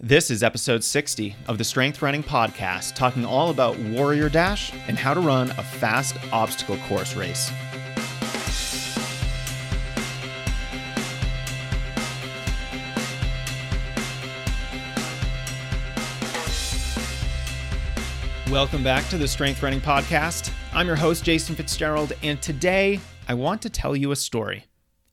This is episode 60 of the Strength Running Podcast, talking all about Warrior Dash and how to run a fast obstacle course race. Welcome back to the Strength Running Podcast. I'm your host, Jason Fitzgerald, and today I want to tell you a story.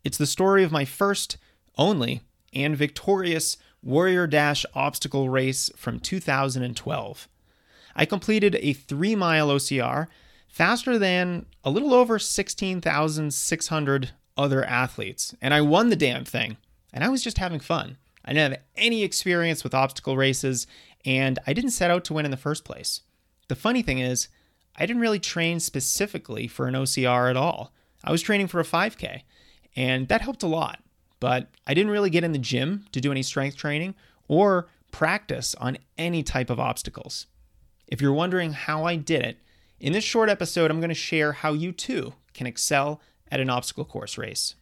It's the story of my first, only, and victorious Warrior Dash obstacle race from 2012. I completed a three mile OCR faster than a little over 16,600 other athletes, and I won the damn thing. And I was just having fun. I didn't have any experience with obstacle races, and I didn't set out to win in the first place. The funny thing is, I didn't really train specifically for an OCR at all. I was training for a 5K, and that helped a lot but I didn't really get in the gym to do any strength training or practice on any type of obstacles. If you're wondering how I did it, in this short episode, I'm going to share how you too can excel at an obstacle course race.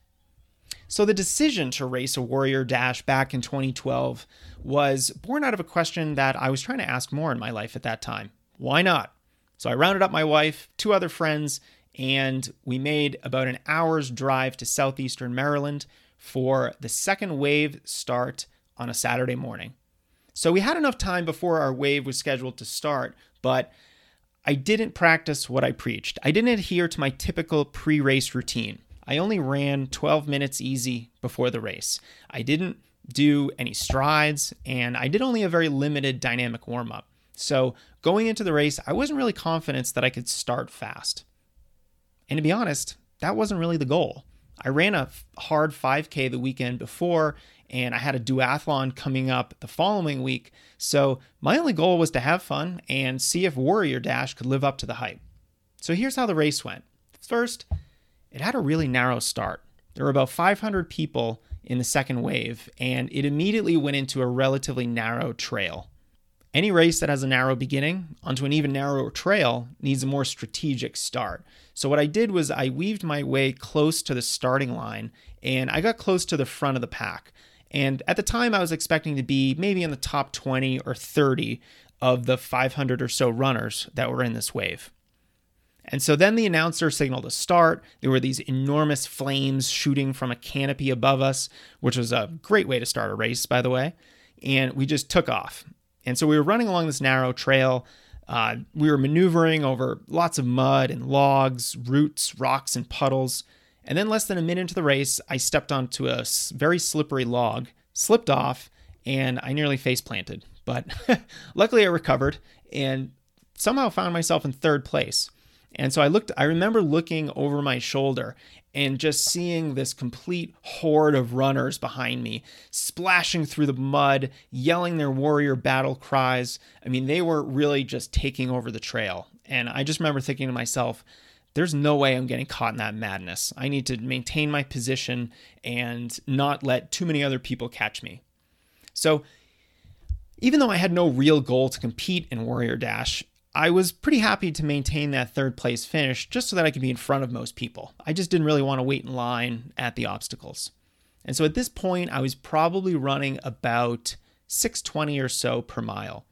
So, the decision to race a Warrior Dash back in 2012 was born out of a question that I was trying to ask more in my life at that time. Why not? So, I rounded up my wife, two other friends, and we made about an hour's drive to southeastern Maryland for the second wave start on a Saturday morning. So we had enough time before our wave was scheduled to start, but I didn't practice what I preached. I didn't adhere to my typical pre race routine. I only ran 12 minutes easy before the race. I didn't do any strides, and I did only a very limited dynamic warm up. So going into the race, I wasn't really confident that I could start fast. And to be honest, that wasn't really the goal. I ran a hard 5K the weekend before, and I had a duathlon coming up the following week. So my only goal was to have fun and see if Warrior Dash could live up to the hype. So here's how the race went. First, it had a really narrow start. There were about 500 people in the second wave, and it immediately went into a relatively narrow trail. Any race that has a narrow beginning onto an even narrower trail needs a more strategic start. So, what I did was I weaved my way close to the starting line and I got close to the front of the pack. And at the time, I was expecting to be maybe in the top 20 or 30 of the 500 or so runners that were in this wave. And so then the announcer signaled a start. There were these enormous flames shooting from a canopy above us, which was a great way to start a race, by the way. And we just took off. And so we were running along this narrow trail. Uh, we were maneuvering over lots of mud and logs, roots, rocks, and puddles. And then, less than a minute into the race, I stepped onto a very slippery log, slipped off, and I nearly face planted. But luckily, I recovered and somehow found myself in third place. And so I looked, I remember looking over my shoulder and just seeing this complete horde of runners behind me, splashing through the mud, yelling their warrior battle cries. I mean, they were really just taking over the trail. And I just remember thinking to myself, there's no way I'm getting caught in that madness. I need to maintain my position and not let too many other people catch me. So, even though I had no real goal to compete in Warrior Dash, I was pretty happy to maintain that third place finish just so that I could be in front of most people. I just didn't really want to wait in line at the obstacles. And so at this point, I was probably running about 620 or so per mile.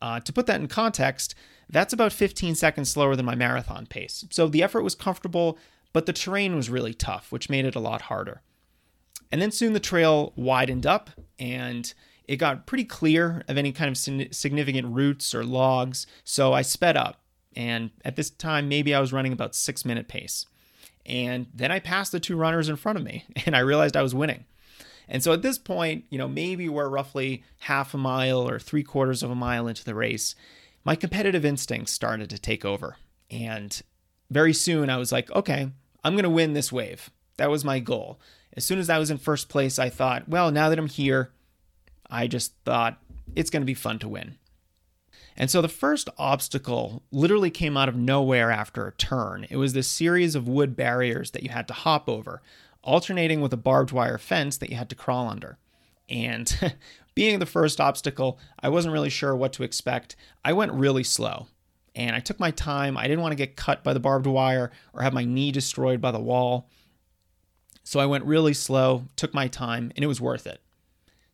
Uh, to put that in context, that's about 15 seconds slower than my marathon pace. So the effort was comfortable, but the terrain was really tough, which made it a lot harder. And then soon the trail widened up and it got pretty clear of any kind of significant roots or logs, so I sped up. And at this time, maybe I was running about six minute pace. And then I passed the two runners in front of me and I realized I was winning. And so at this point, you know, maybe we're roughly half a mile or three quarters of a mile into the race. My competitive instincts started to take over. And very soon I was like, okay, I'm going to win this wave. That was my goal. As soon as I was in first place, I thought, well, now that I'm here, I just thought it's going to be fun to win. And so the first obstacle literally came out of nowhere after a turn. It was this series of wood barriers that you had to hop over, alternating with a barbed wire fence that you had to crawl under. And being the first obstacle, I wasn't really sure what to expect. I went really slow and I took my time. I didn't want to get cut by the barbed wire or have my knee destroyed by the wall. So I went really slow, took my time, and it was worth it.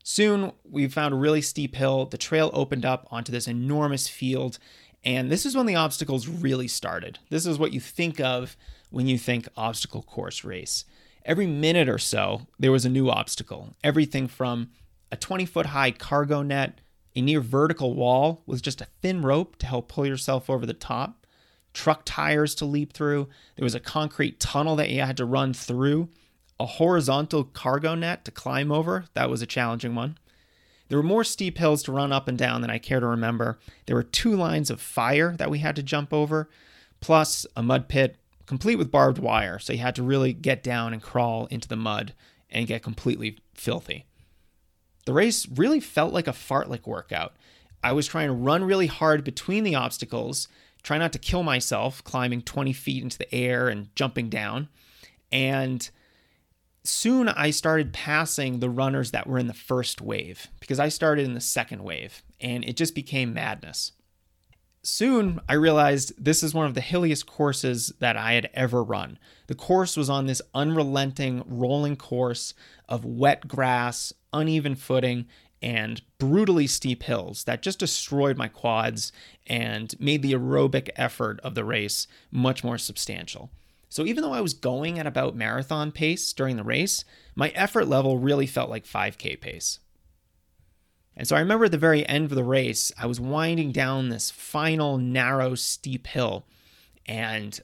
Soon, we found a really steep hill. The trail opened up onto this enormous field, and this is when the obstacles really started. This is what you think of when you think obstacle course race. Every minute or so, there was a new obstacle. Everything from a 20 foot high cargo net, a near vertical wall with just a thin rope to help pull yourself over the top, truck tires to leap through. There was a concrete tunnel that you had to run through, a horizontal cargo net to climb over. That was a challenging one. There were more steep hills to run up and down than I care to remember. There were two lines of fire that we had to jump over, plus a mud pit complete with barbed wire. So you had to really get down and crawl into the mud and get completely filthy. The race really felt like a fartlek workout. I was trying to run really hard between the obstacles, try not to kill myself climbing 20 feet into the air and jumping down. And soon I started passing the runners that were in the first wave because I started in the second wave and it just became madness. Soon, I realized this is one of the hilliest courses that I had ever run. The course was on this unrelenting, rolling course of wet grass, uneven footing, and brutally steep hills that just destroyed my quads and made the aerobic effort of the race much more substantial. So, even though I was going at about marathon pace during the race, my effort level really felt like 5K pace. And so I remember at the very end of the race, I was winding down this final narrow, steep hill, and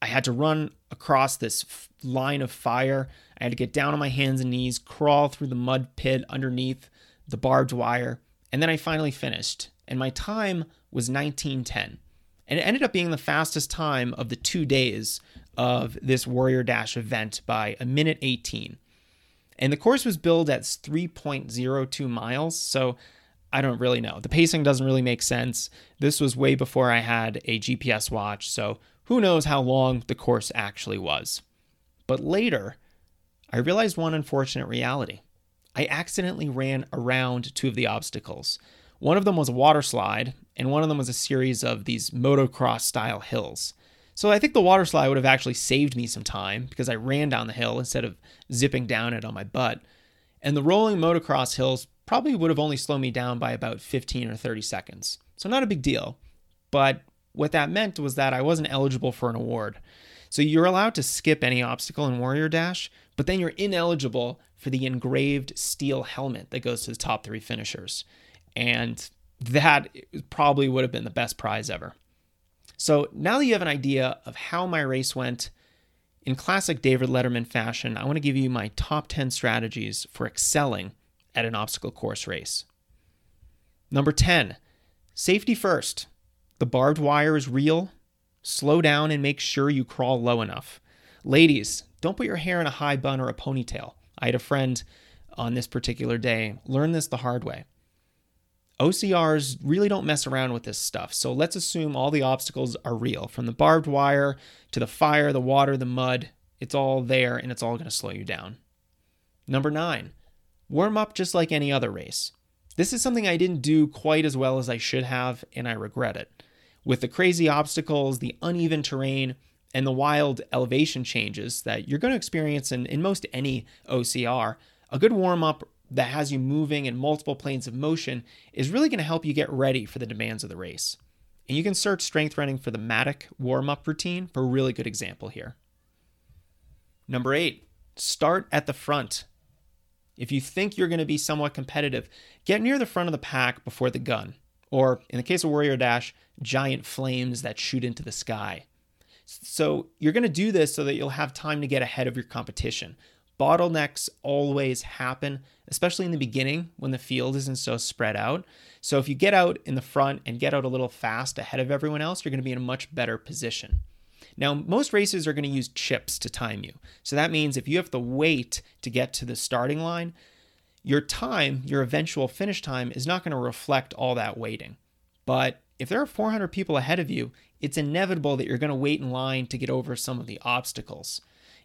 I had to run across this line of fire. I had to get down on my hands and knees, crawl through the mud pit underneath the barbed wire, and then I finally finished. And my time was 1910. And it ended up being the fastest time of the two days of this Warrior Dash event by a minute 18. And the course was billed at 3.02 miles, so I don't really know. The pacing doesn't really make sense. This was way before I had a GPS watch, so who knows how long the course actually was. But later, I realized one unfortunate reality. I accidentally ran around two of the obstacles. One of them was a water slide, and one of them was a series of these motocross style hills. So I think the water slide would have actually saved me some time because I ran down the hill instead of zipping down it on my butt. And the rolling motocross hills probably would have only slowed me down by about 15 or 30 seconds. So not a big deal. But what that meant was that I wasn't eligible for an award. So you're allowed to skip any obstacle in Warrior Dash, but then you're ineligible for the engraved steel helmet that goes to the top three finishers. And that probably would have been the best prize ever. So now that you have an idea of how my race went, in classic David Letterman fashion, I want to give you my top 10 strategies for excelling at an obstacle course race. Number 10, safety first. The barbed wire is real. Slow down and make sure you crawl low enough. Ladies, don't put your hair in a high bun or a ponytail. I had a friend on this particular day learn this the hard way. OCRs really don't mess around with this stuff. So let's assume all the obstacles are real from the barbed wire to the fire, the water, the mud. It's all there and it's all going to slow you down. Number nine, warm up just like any other race. This is something I didn't do quite as well as I should have, and I regret it. With the crazy obstacles, the uneven terrain, and the wild elevation changes that you're going to experience in, in most any OCR, a good warm up that has you moving in multiple planes of motion is really going to help you get ready for the demands of the race. And you can search strength running for the Matic warm up routine for a really good example here. Number eight, start at the front. If you think you're going to be somewhat competitive, get near the front of the pack before the gun, or in the case of Warrior Dash, giant flames that shoot into the sky. So you're going to do this so that you'll have time to get ahead of your competition. Bottlenecks always happen, especially in the beginning when the field isn't so spread out. So if you get out in the front and get out a little fast ahead of everyone else, you're going to be in a much better position. Now, most races are going to use chips to time you. So that means if you have to wait to get to the starting line, your time, your eventual finish time, is not going to reflect all that waiting. But if there are 400 people ahead of you, it's inevitable that you're going to wait in line to get over some of the obstacles.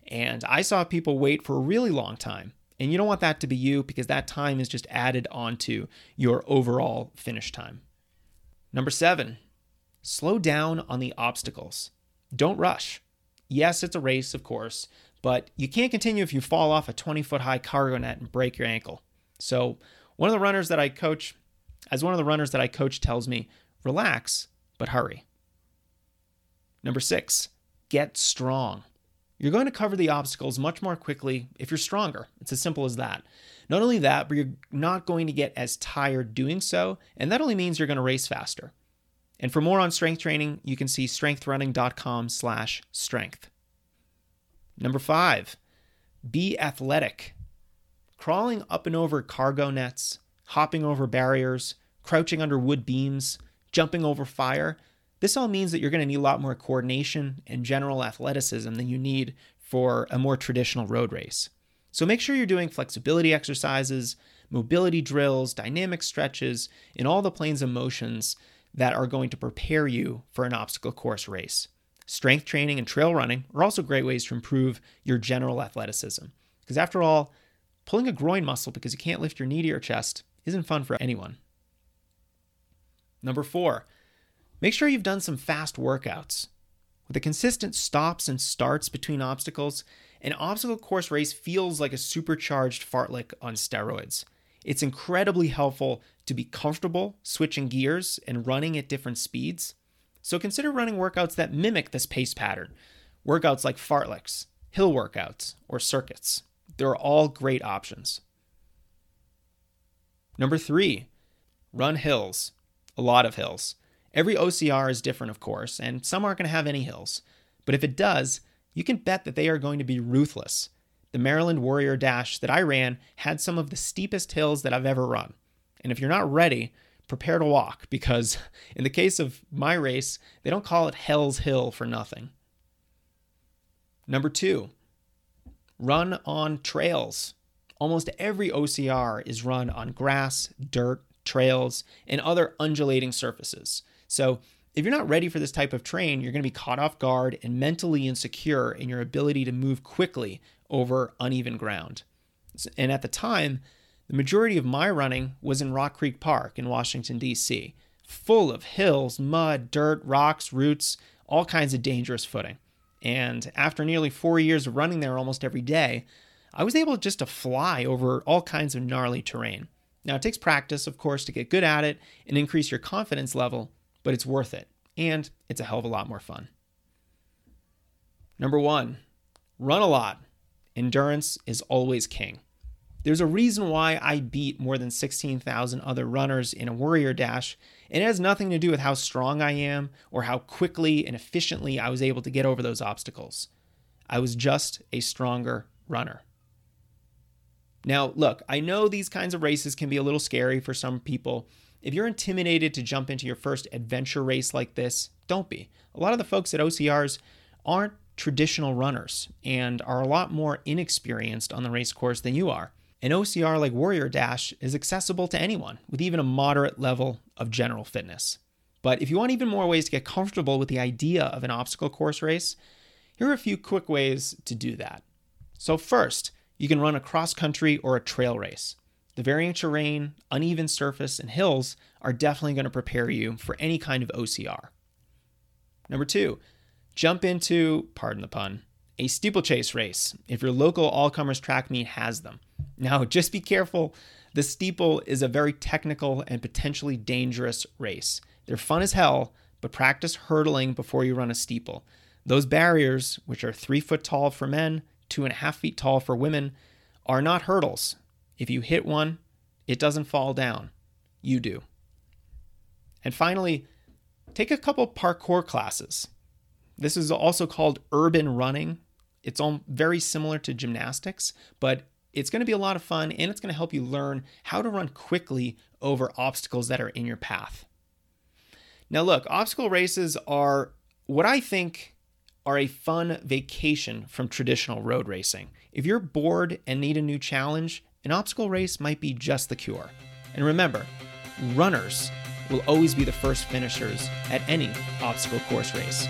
And I saw people wait for a really long time. And you don't want that to be you because that time is just added onto your overall finish time. Number seven, slow down on the obstacles. Don't rush. Yes, it's a race, of course, but you can't continue if you fall off a 20 foot high cargo net and break your ankle. So, One of the runners that I coach, as one of the runners that I coach tells me, relax, but hurry. Number six, get strong. You're going to cover the obstacles much more quickly if you're stronger. It's as simple as that. Not only that, but you're not going to get as tired doing so, and that only means you're going to race faster. And for more on strength training, you can see strengthrunning.com/strength. Number 5, be athletic. Crawling up and over cargo nets, hopping over barriers, crouching under wood beams, jumping over fire, this all means that you're going to need a lot more coordination and general athleticism than you need for a more traditional road race. So make sure you're doing flexibility exercises, mobility drills, dynamic stretches, and all the planes of motions that are going to prepare you for an obstacle course race. Strength training and trail running are also great ways to improve your general athleticism. Because after all, pulling a groin muscle because you can't lift your knee to your chest isn't fun for anyone. Number four, Make sure you've done some fast workouts. With the consistent stops and starts between obstacles, an obstacle course race feels like a supercharged fartlek on steroids. It's incredibly helpful to be comfortable switching gears and running at different speeds. So consider running workouts that mimic this pace pattern. Workouts like fartleks, hill workouts, or circuits. They're all great options. Number three, run hills. A lot of hills. Every OCR is different, of course, and some aren't going to have any hills. But if it does, you can bet that they are going to be ruthless. The Maryland Warrior Dash that I ran had some of the steepest hills that I've ever run. And if you're not ready, prepare to walk because in the case of my race, they don't call it Hell's Hill for nothing. Number two, run on trails. Almost every OCR is run on grass, dirt, trails, and other undulating surfaces. So, if you're not ready for this type of train, you're going to be caught off guard and mentally insecure in your ability to move quickly over uneven ground. And at the time, the majority of my running was in Rock Creek Park in Washington, D.C., full of hills, mud, dirt, rocks, roots, all kinds of dangerous footing. And after nearly four years of running there almost every day, I was able just to fly over all kinds of gnarly terrain. Now, it takes practice, of course, to get good at it and increase your confidence level, but it's worth it. And it's a hell of a lot more fun. Number one, run a lot. Endurance is always king. There's a reason why I beat more than 16,000 other runners in a Warrior Dash, and it has nothing to do with how strong I am or how quickly and efficiently I was able to get over those obstacles. I was just a stronger runner. Now, look, I know these kinds of races can be a little scary for some people. If you're intimidated to jump into your first adventure race like this, don't be. A lot of the folks at OCRs aren't traditional runners and are a lot more inexperienced on the race course than you are. An OCR like Warrior Dash is accessible to anyone with even a moderate level of general fitness. But if you want even more ways to get comfortable with the idea of an obstacle course race, here are a few quick ways to do that. So, first, you can run a cross country or a trail race. The varying terrain, uneven surface, and hills are definitely going to prepare you for any kind of OCR. Number two, jump into, pardon the pun, a steeplechase race if your local all comers track meet has them. Now, just be careful. The steeple is a very technical and potentially dangerous race. They're fun as hell, but practice hurdling before you run a steeple. Those barriers, which are three foot tall for men, two and a half feet tall for women, are not hurdles. If you hit one, it doesn't fall down. You do. And finally, take a couple parkour classes. This is also called urban running. It's all very similar to gymnastics, but it's going to be a lot of fun and it's going to help you learn how to run quickly over obstacles that are in your path. Now, look, obstacle races are what I think are a fun vacation from traditional road racing. If you're bored and need a new challenge, an obstacle race might be just the cure. And remember, runners will always be the first finishers at any obstacle course race.